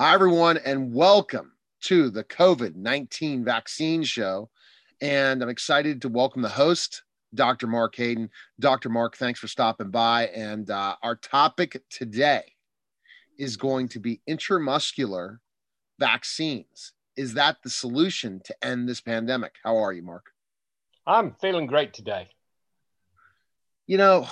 Hi, everyone, and welcome to the COVID 19 vaccine show. And I'm excited to welcome the host, Dr. Mark Hayden. Dr. Mark, thanks for stopping by. And uh, our topic today is going to be intramuscular vaccines. Is that the solution to end this pandemic? How are you, Mark? I'm feeling great today. You know,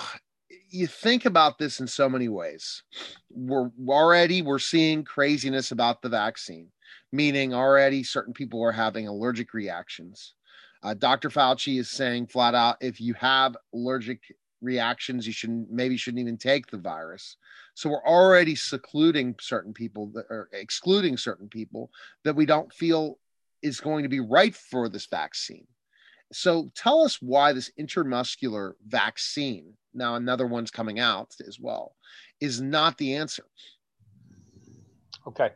you think about this in so many ways. We're already we're seeing craziness about the vaccine, meaning already certain people are having allergic reactions. Uh, Dr. Fauci is saying flat out, if you have allergic reactions, you shouldn't maybe shouldn't even take the virus. So we're already secluding certain people that are excluding certain people that we don't feel is going to be right for this vaccine. So tell us why this intramuscular vaccine, now another one's coming out as well, is not the answer. Okay.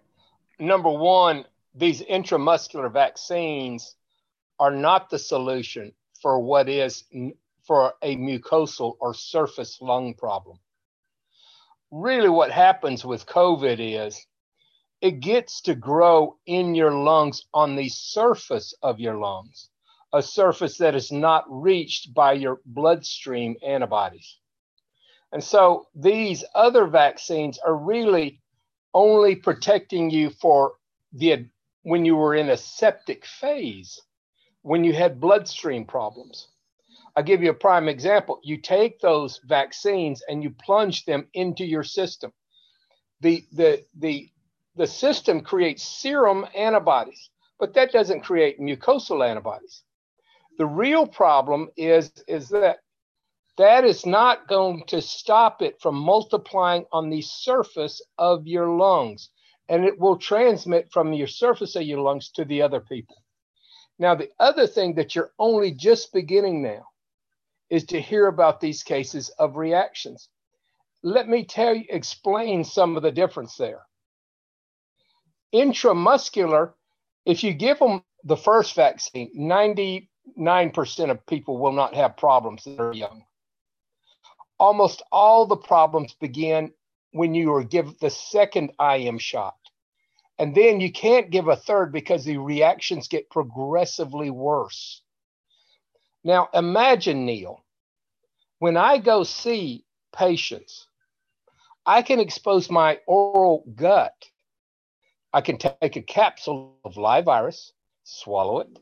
Number one, these intramuscular vaccines are not the solution for what is for a mucosal or surface lung problem. Really, what happens with COVID is it gets to grow in your lungs on the surface of your lungs a surface that is not reached by your bloodstream antibodies. And so these other vaccines are really only protecting you for the when you were in a septic phase, when you had bloodstream problems. I'll give you a prime example. You take those vaccines and you plunge them into your system. The the the the system creates serum antibodies, but that doesn't create mucosal antibodies. The real problem is is that that is not going to stop it from multiplying on the surface of your lungs and it will transmit from your surface of your lungs to the other people. Now the other thing that you're only just beginning now is to hear about these cases of reactions. Let me tell you explain some of the difference there. Intramuscular if you give them the first vaccine, 90 9% of people will not have problems that are young. Almost all the problems begin when you are given the second IM shot. And then you can't give a third because the reactions get progressively worse. Now, imagine, Neil, when I go see patients, I can expose my oral gut. I can take a capsule of live virus, swallow it,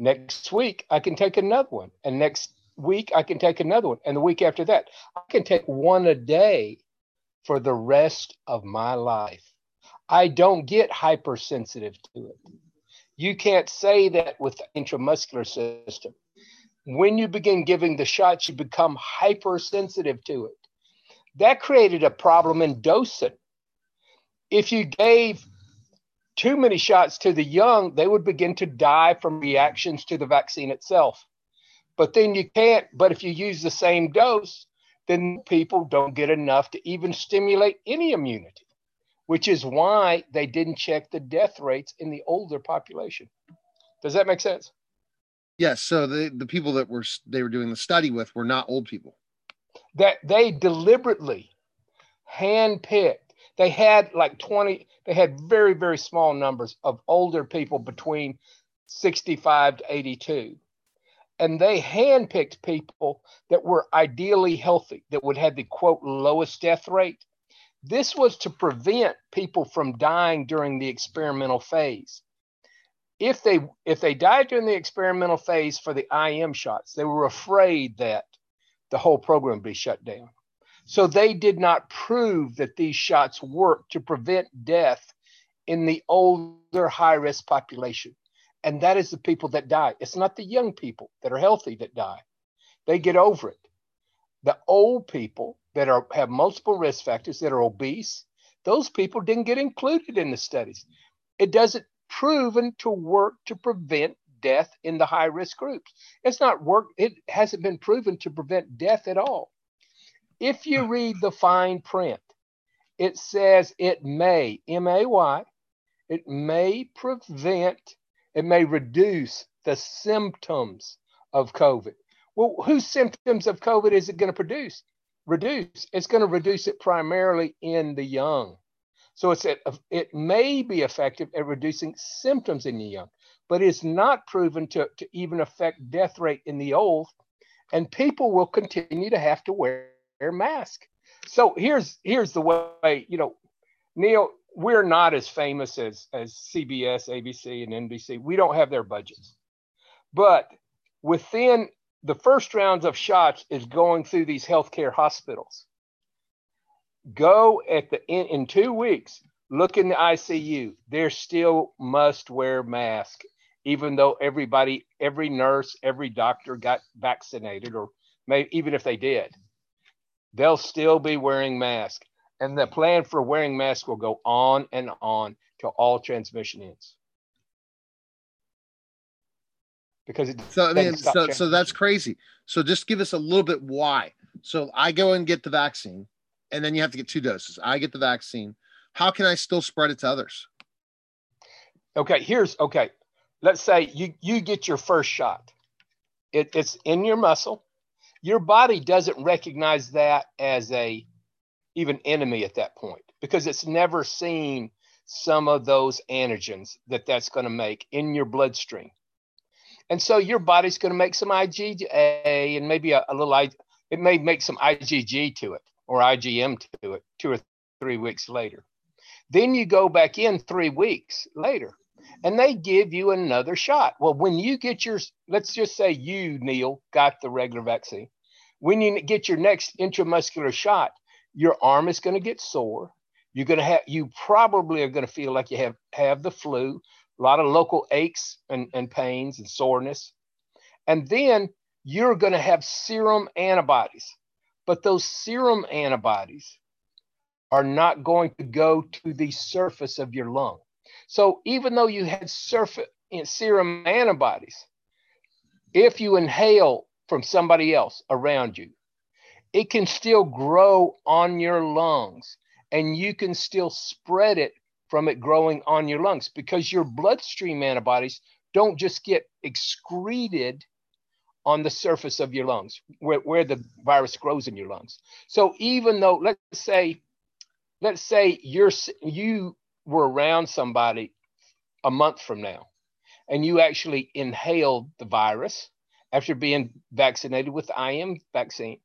Next week, I can take another one. And next week, I can take another one. And the week after that, I can take one a day for the rest of my life. I don't get hypersensitive to it. You can't say that with the intramuscular system. When you begin giving the shots, you become hypersensitive to it. That created a problem in dosing. If you gave too many shots to the young, they would begin to die from reactions to the vaccine itself. But then you can't, but if you use the same dose, then people don't get enough to even stimulate any immunity, which is why they didn't check the death rates in the older population. Does that make sense? Yes. So the, the people that were they were doing the study with were not old people. That they deliberately handpicked they had like 20 they had very very small numbers of older people between 65 to 82 and they handpicked people that were ideally healthy that would have the quote lowest death rate. This was to prevent people from dying during the experimental phase. If they if they died during the experimental phase for the im shots they were afraid that the whole program would be shut down so they did not prove that these shots work to prevent death in the older high risk population. And that is the people that die. It's not the young people that are healthy that die. They get over it. The old people that are have multiple risk factors that are obese, those people didn't get included in the studies. It doesn't proven to work to prevent death in the high risk groups. It's not work it hasn't been proven to prevent death at all. If you read the fine print, it says it may, M A Y, it may prevent, it may reduce the symptoms of COVID. Well, whose symptoms of COVID is it going to produce? Reduce. It's going to reduce it primarily in the young. So it's it may be effective at reducing symptoms in the young, but it's not proven to, to even affect death rate in the old. And people will continue to have to wear, wear masks. So here's here's the way, you know, Neil, we're not as famous as as CBS, ABC, and NBC. We don't have their budgets. But within the first rounds of shots is going through these healthcare hospitals. Go at the in, in two weeks, look in the ICU. There still must wear mask, even though everybody, every nurse, every doctor got vaccinated, or may, even if they did, they'll still be wearing masks. And the plan for wearing masks will go on and on till all transmission ends. because it so I mean so so that's crazy. So just give us a little bit why. So I go and get the vaccine, and then you have to get two doses. I get the vaccine. How can I still spread it to others? Okay, here's okay. Let's say you you get your first shot. It, it's in your muscle. Your body doesn't recognize that as a even enemy at that point because it's never seen some of those antigens that that's going to make in your bloodstream. And so your body's going to make some IgA and maybe a, a little, I, it may make some IgG to it or IgM to it two or three weeks later. Then you go back in three weeks later and they give you another shot. Well, when you get your, let's just say you, Neil, got the regular vaccine. When you get your next intramuscular shot, your arm is going to get sore. You're going to have, you probably are going to feel like you have, have the flu a lot of local aches and, and pains and soreness. And then you're going to have serum antibodies. But those serum antibodies are not going to go to the surface of your lung. So even though you had surface in serum antibodies, if you inhale from somebody else around you, it can still grow on your lungs and you can still spread it from it growing on your lungs because your bloodstream antibodies don't just get excreted on the surface of your lungs where, where the virus grows in your lungs. So even though let's say let's say you're you were around somebody a month from now and you actually inhaled the virus after being vaccinated with the IM vaccine.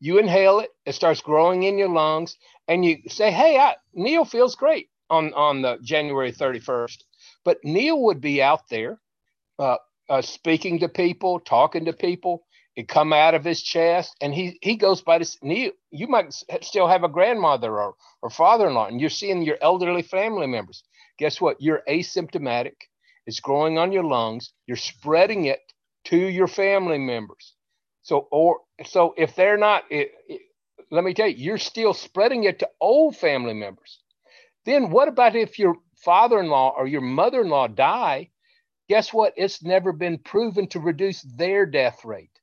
You inhale it, it starts growing in your lungs, and you say, Hey, I, Neil feels great on on the January 31st. But Neil would be out there uh, uh, speaking to people, talking to people. It come out of his chest, and he he goes by this. Neil, you might still have a grandmother or or father-in-law, and you're seeing your elderly family members. Guess what? You're asymptomatic. It's growing on your lungs. You're spreading it to your family members. So or so if they're not, it, it, let me tell you, you're still spreading it to old family members. Then what about if your father in law or your mother in law die? Guess what? It's never been proven to reduce their death rate.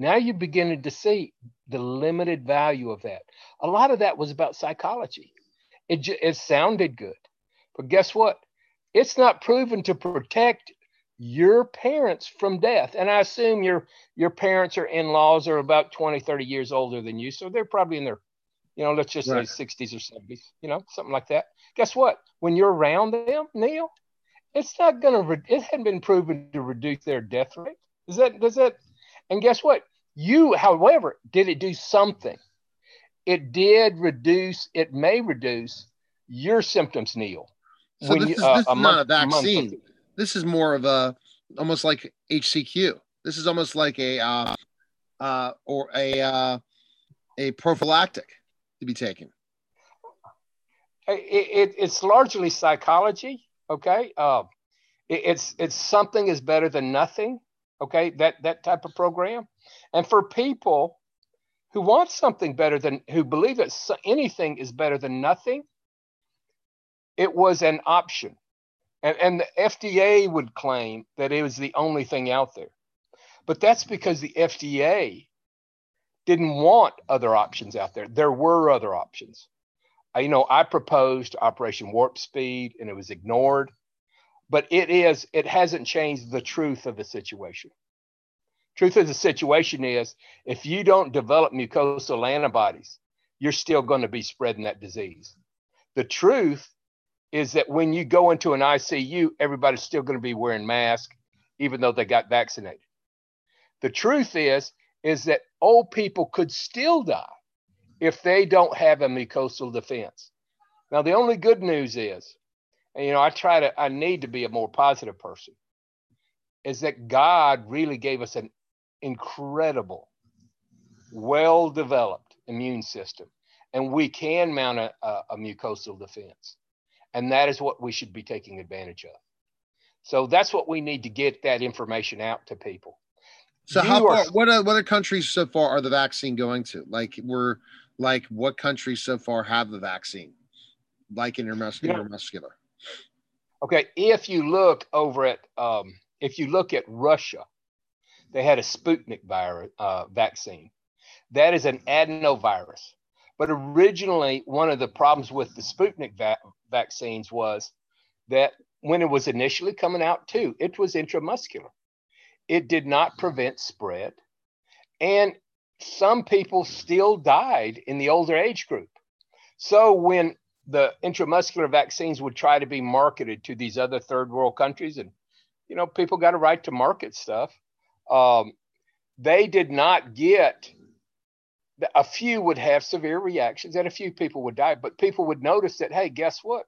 Now you're beginning to see the limited value of that. A lot of that was about psychology. It, it sounded good. But guess what? It's not proven to protect your parents from death. And I assume your your parents or in-laws are about 20, 30 years older than you. So they're probably in their you know, let's just right. say 60s or 70s, you know, something like that. Guess what? When you're around them, Neil, it's not going to, re- it hadn't been proven to reduce their death rate. Does that, does that, and guess what? You, however, did it do something? It did reduce, it may reduce your symptoms, Neil. So this, you, is, uh, this is month, not a vaccine. This is more of a, almost like HCQ. This is almost like a, uh, uh, or a, uh, a prophylactic to be taken? It, it, it's largely psychology. Okay, uh, it, it's it's something is better than nothing. Okay, that that type of program, and for people who want something better than who believe that anything is better than nothing, it was an option. And, and the FDA would claim that it was the only thing out there. But that's because the FDA didn't want other options out there. There were other options. I, you know, I proposed Operation Warp Speed and it was ignored, but it is, it hasn't changed the truth of the situation. Truth of the situation is if you don't develop mucosal antibodies, you're still going to be spreading that disease. The truth is that when you go into an ICU, everybody's still going to be wearing masks, even though they got vaccinated. The truth is, is that old people could still die if they don't have a mucosal defense. Now, the only good news is, and you know, I try to, I need to be a more positive person, is that God really gave us an incredible, well developed immune system, and we can mount a, a, a mucosal defense. And that is what we should be taking advantage of. So that's what we need to get that information out to people. So you how far, are, what uh, what other countries so far are the vaccine going to? Like we're like what countries so far have the vaccine? Like intramuscular, intramuscular. Okay, if you look over at um, if you look at Russia, they had a Sputnik virus uh, vaccine. That is an adenovirus. But originally, one of the problems with the Sputnik va- vaccines was that when it was initially coming out, too, it was intramuscular. It did not prevent spread. And some people still died in the older age group. So when the intramuscular vaccines would try to be marketed to these other third world countries, and you know, people got a right to market stuff. Um, they did not get. A few would have severe reactions, and a few people would die. But people would notice that, hey, guess what?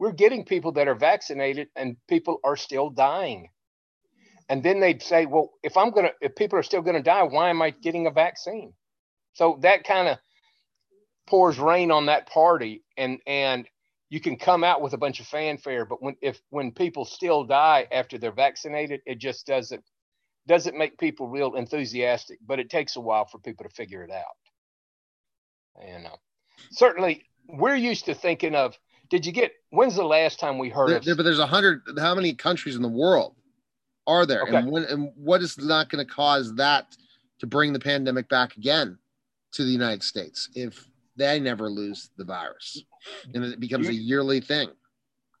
We're getting people that are vaccinated, and people are still dying. And then they'd say, well, if I'm gonna, if people are still gonna die, why am I getting a vaccine? So that kind of pours rain on that party, and and you can come out with a bunch of fanfare, but when if when people still die after they're vaccinated, it just doesn't doesn't make people real enthusiastic. But it takes a while for people to figure it out. And uh, certainly, we're used to thinking of. Did you get? When's the last time we heard there, of? There, but there's a hundred. How many countries in the world are there, okay. and, when, and what is not going to cause that to bring the pandemic back again to the United States if they never lose the virus and it becomes you, a yearly thing?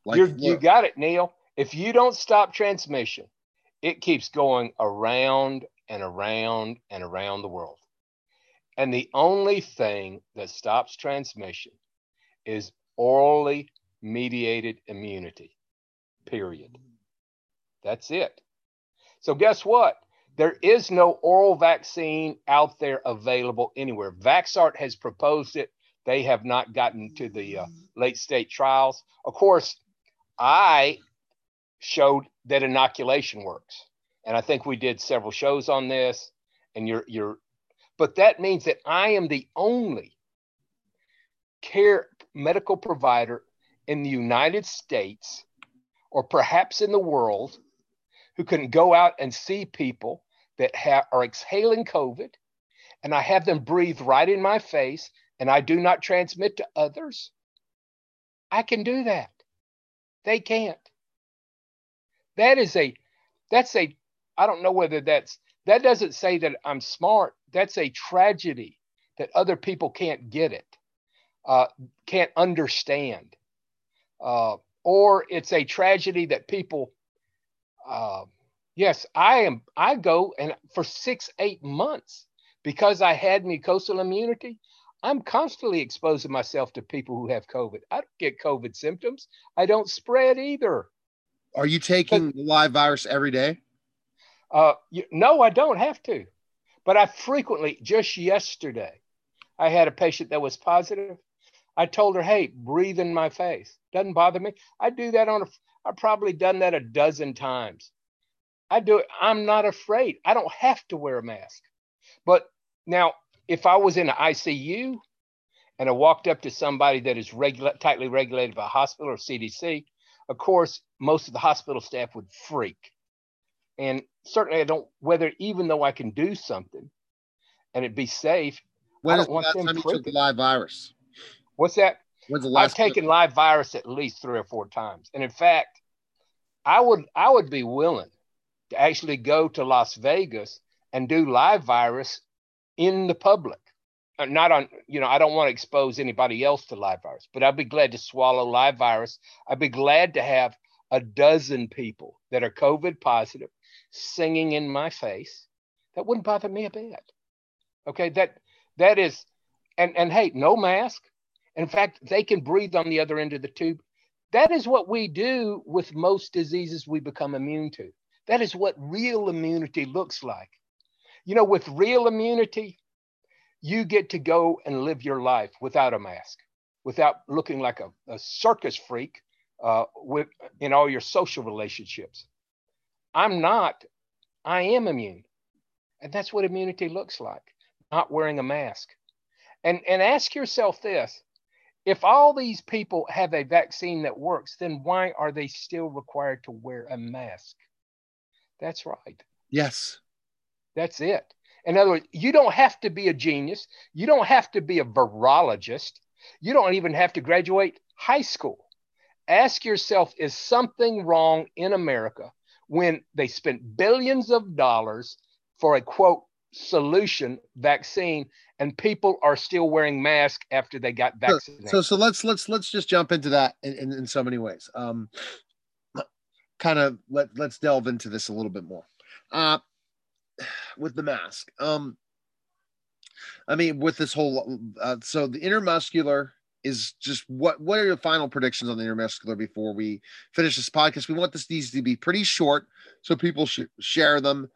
Like you got it, Neil. If you don't stop transmission, it keeps going around and around and around the world. And the only thing that stops transmission is orally mediated immunity, period. That's it. So, guess what? There is no oral vaccine out there available anywhere. Vaxart has proposed it. They have not gotten to the uh, late state trials. Of course, I showed that inoculation works. And I think we did several shows on this. And you're, you're, but that means that I am the only care medical provider in the United States or perhaps in the world who can go out and see people that ha- are exhaling COVID, and I have them breathe right in my face, and I do not transmit to others, I can do that. They can't. That is a, that's a, I don't know whether that's, that doesn't say that I'm smart. That's a tragedy that other people can't get it, uh, can't understand. Uh, or it's a tragedy that people uh, yes, I am. I go and for six, eight months because I had mucosal immunity. I'm constantly exposing myself to people who have COVID. I don't get COVID symptoms. I don't spread either. Are you taking the live virus every day? Uh, you, no, I don't have to. But I frequently, just yesterday, I had a patient that was positive. I told her, hey, breathe in my face. Doesn't bother me. I do that on a, I've probably done that a dozen times. I do it. I'm not afraid. I don't have to wear a mask. But now, if I was in an ICU and I walked up to somebody that is regula- tightly regulated by a hospital or CDC, of course, most of the hospital staff would freak. And certainly, I don't, whether even though I can do something and it be safe, when I don't want them time you took the live virus? What's that? When's the last I've taken live virus at least three or four times. And in fact, I would I would be willing to actually go to Las Vegas and do live virus in the public. Uh, not on, you know, I don't want to expose anybody else to live virus, but I'd be glad to swallow live virus. I'd be glad to have a dozen people that are COVID positive singing in my face. That wouldn't bother me a bit. Okay, that that is, and and hey, no mask. In fact, they can breathe on the other end of the tube. That is what we do with most diseases we become immune to. That is what real immunity looks like. You know, with real immunity, you get to go and live your life without a mask, without looking like a, a circus freak uh, with, in all your social relationships. I'm not, I am immune. And that's what immunity looks like, not wearing a mask. And, and ask yourself this if all these people have a vaccine that works, then why are they still required to wear a mask? That's right. Yes. That's it. In other words, you don't have to be a genius. You don't have to be a virologist. You don't even have to graduate high school. Ask yourself is something wrong in America when they spent billions of dollars for a quote solution vaccine and people are still wearing masks after they got vaccinated. So, so, so let's let's let's just jump into that in, in, in so many ways. Um, kind of let let's delve into this a little bit more. Uh, with the mask. Um, I mean, with this whole uh, so the intermuscular is just what what are your final predictions on the intermuscular before we finish this podcast? We want this these to be pretty short so people should share them.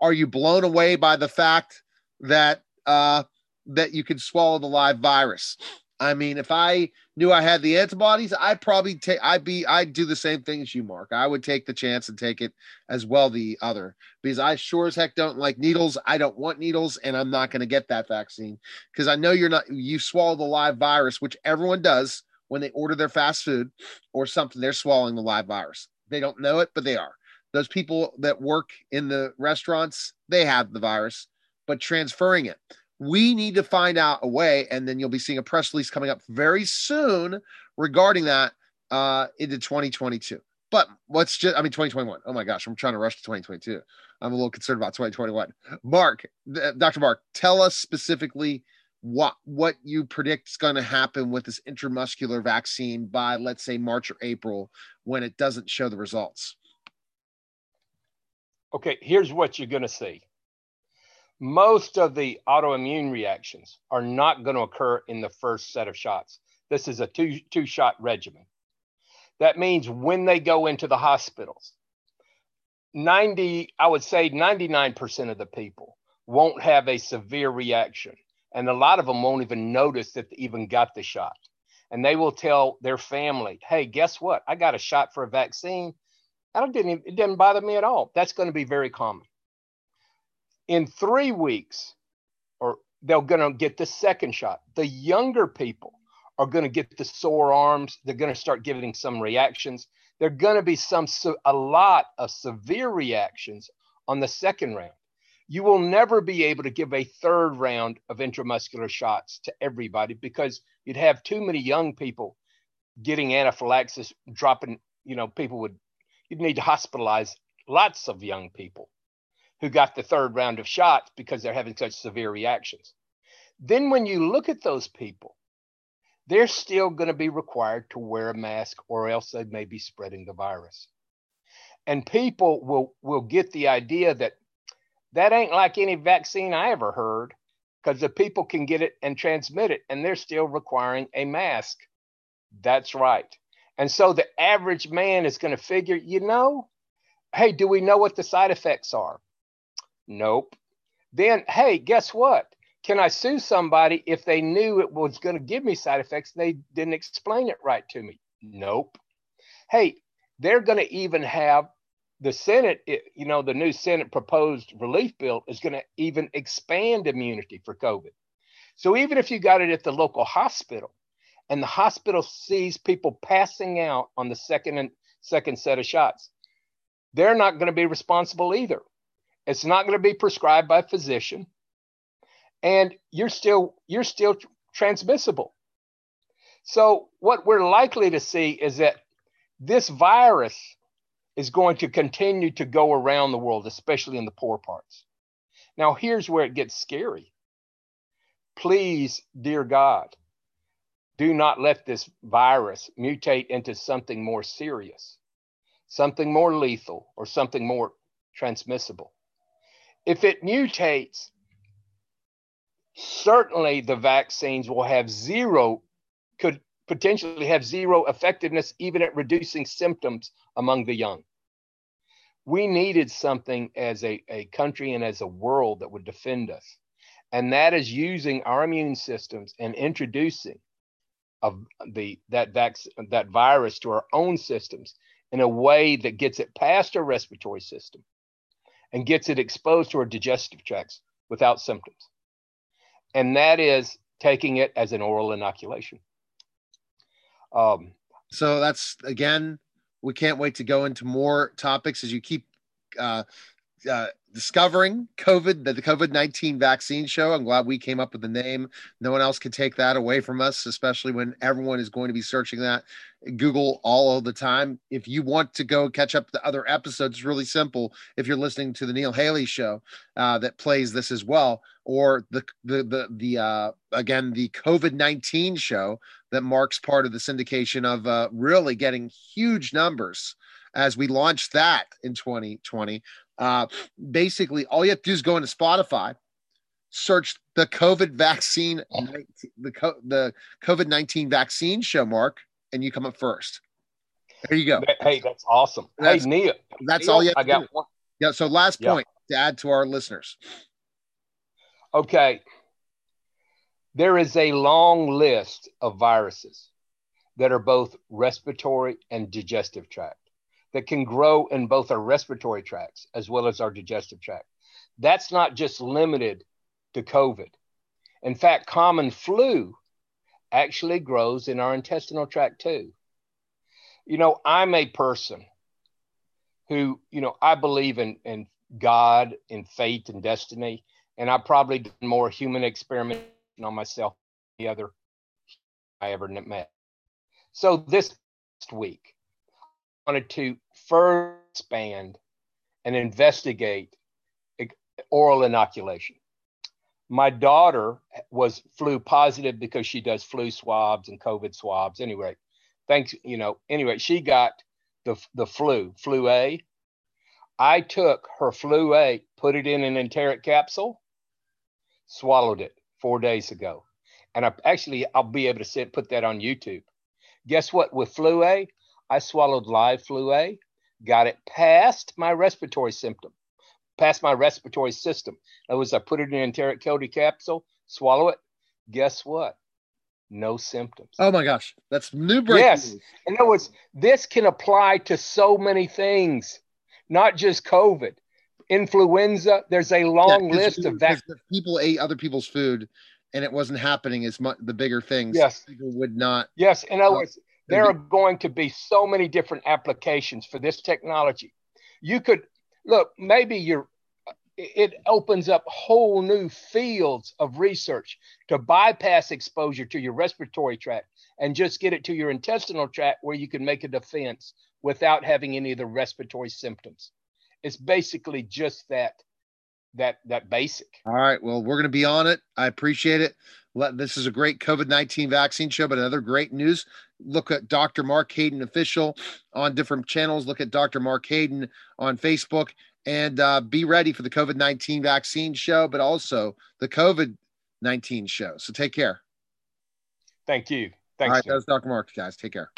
Are you blown away by the fact that uh, that you can swallow the live virus? I mean, if I knew I had the antibodies, I'd probably take. I'd be. I'd do the same thing as you, Mark. I would take the chance and take it as well. The other because I sure as heck don't like needles. I don't want needles, and I'm not going to get that vaccine because I know you're not. You swallow the live virus, which everyone does when they order their fast food or something. They're swallowing the live virus. They don't know it, but they are. Those people that work in the restaurants, they have the virus, but transferring it we need to find out a way, and then you'll be seeing a press release coming up very soon regarding that uh, into 2022. But let's just, I mean, 2021. Oh my gosh, I'm trying to rush to 2022. I'm a little concerned about 2021. Mark, Dr. Mark, tell us specifically what what you predict is going to happen with this intramuscular vaccine by let's say March or April when it doesn't show the results. Okay, here's what you're going to see most of the autoimmune reactions are not going to occur in the first set of shots. This is a two, two shot regimen. That means when they go into the hospitals, 90, I would say 99% of the people won't have a severe reaction. And a lot of them won't even notice that they even got the shot. And they will tell their family, hey, guess what? I got a shot for a vaccine. I didn't, it didn't bother me at all. That's going to be very common in three weeks, or they're going to get the second shot. The younger people are going to get the sore arms. They're going to start giving some reactions. There are going to be some a lot of severe reactions on the second round. You will never be able to give a third round of intramuscular shots to everybody because you'd have too many young people getting anaphylaxis, dropping, you know, people would, you'd need to hospitalize lots of young people who got the third round of shots because they're having such severe reactions. Then, when you look at those people, they're still going to be required to wear a mask or else they may be spreading the virus. And people will, will get the idea that that ain't like any vaccine I ever heard because the people can get it and transmit it and they're still requiring a mask. That's right. And so the average man is going to figure, you know, hey, do we know what the side effects are? Nope. Then, hey, guess what? Can I sue somebody if they knew it was going to give me side effects? They didn't explain it right to me. Nope. Hey, they're going to even have the Senate, eh, you know, the new Senate proposed relief bill is going to even expand immunity for COVID. So even if you got it at the local hospital and the hospital sees people passing out on the second and second set of shots, they're not going to be responsible either. It's not going to be prescribed by a physician, and you're still you're still transmissible. So what we're likely to see is that this virus is going to continue to go around the world, especially in the poor parts. Now, here's where it gets scary. Please, dear God, do not let this virus mutate into something more serious, something more lethal, or something more transmissible if it mutates, certainly the vaccines will have zero could potentially have zero effectiveness even at reducing symptoms among the young. We needed something as a, a country and as a world that would defend us. And that is using our immune systems and introducing of the that vac- that virus to our own systems in a way that gets it past our respiratory system and gets it exposed to our digestive tracts without symptoms. And that is taking it as an oral inoculation. Um, so that's again, we can't wait to go into more topics as you keep uh, uh, discovering COVID, the, the COVID 19 vaccine show. I'm glad we came up with the name. No one else could take that away from us, especially when everyone is going to be searching that. Google all of the time. If you want to go catch up the other episodes, it's really simple. If you're listening to the Neil Haley show uh, that plays this as well, or the the the the uh, again the COVID nineteen show that marks part of the syndication of uh, really getting huge numbers as we launched that in 2020. Uh, basically, all you have to do is go into Spotify, search the COVID vaccine, the the COVID nineteen vaccine show, Mark, and you come up first. There you go. Hey, that's awesome. That's, hey, Neil. That's Neil, all you. I got do. one. Yeah. So, last point to add to our listeners. Okay. There is a long list of viruses that are both respiratory and digestive tract that can grow in both our respiratory tracts as well as our digestive tract. That's not just limited to COVID. In fact, common flu actually grows in our intestinal tract too. You know, I'm a person who, you know, I believe in, in God, in fate and destiny, and I probably did more human experiment on myself than the other I ever met. So this week, I wanted to further expand and investigate oral inoculation. My daughter was flu positive because she does flu swabs and COVID swabs. Anyway, thanks, you know, anyway, she got the, the flu, flu A. I took her flu A, put it in an enteric capsule, swallowed it four days ago. And I actually, I'll be able to sit, put that on YouTube. Guess what? With flu A, I swallowed live flu A, got it past my respiratory symptom, past my respiratory system. In other words, I put it in an enteric cavity capsule, swallow it. Guess what? No symptoms. Oh my gosh, that's new breaking Yes. In other words, this can apply to so many things, not just COVID. Influenza, there's a long yeah, list of that. People ate other people's food and it wasn't happening as much the bigger things. Yes. People would not. Yes. In other words, there mm-hmm. are going to be so many different applications for this technology. You could look, maybe you're it opens up whole new fields of research to bypass exposure to your respiratory tract and just get it to your intestinal tract where you can make a defense without having any of the respiratory symptoms. It's basically just that that that basic. All right. Well, we're going to be on it. I appreciate it. This is a great COVID 19 vaccine show, but another great news. Look at Dr. Mark Hayden official on different channels. Look at Dr. Mark Hayden on Facebook and uh, be ready for the COVID 19 vaccine show, but also the COVID 19 show. So take care. Thank you. Thanks. All right. That was Dr. Mark, guys. Take care.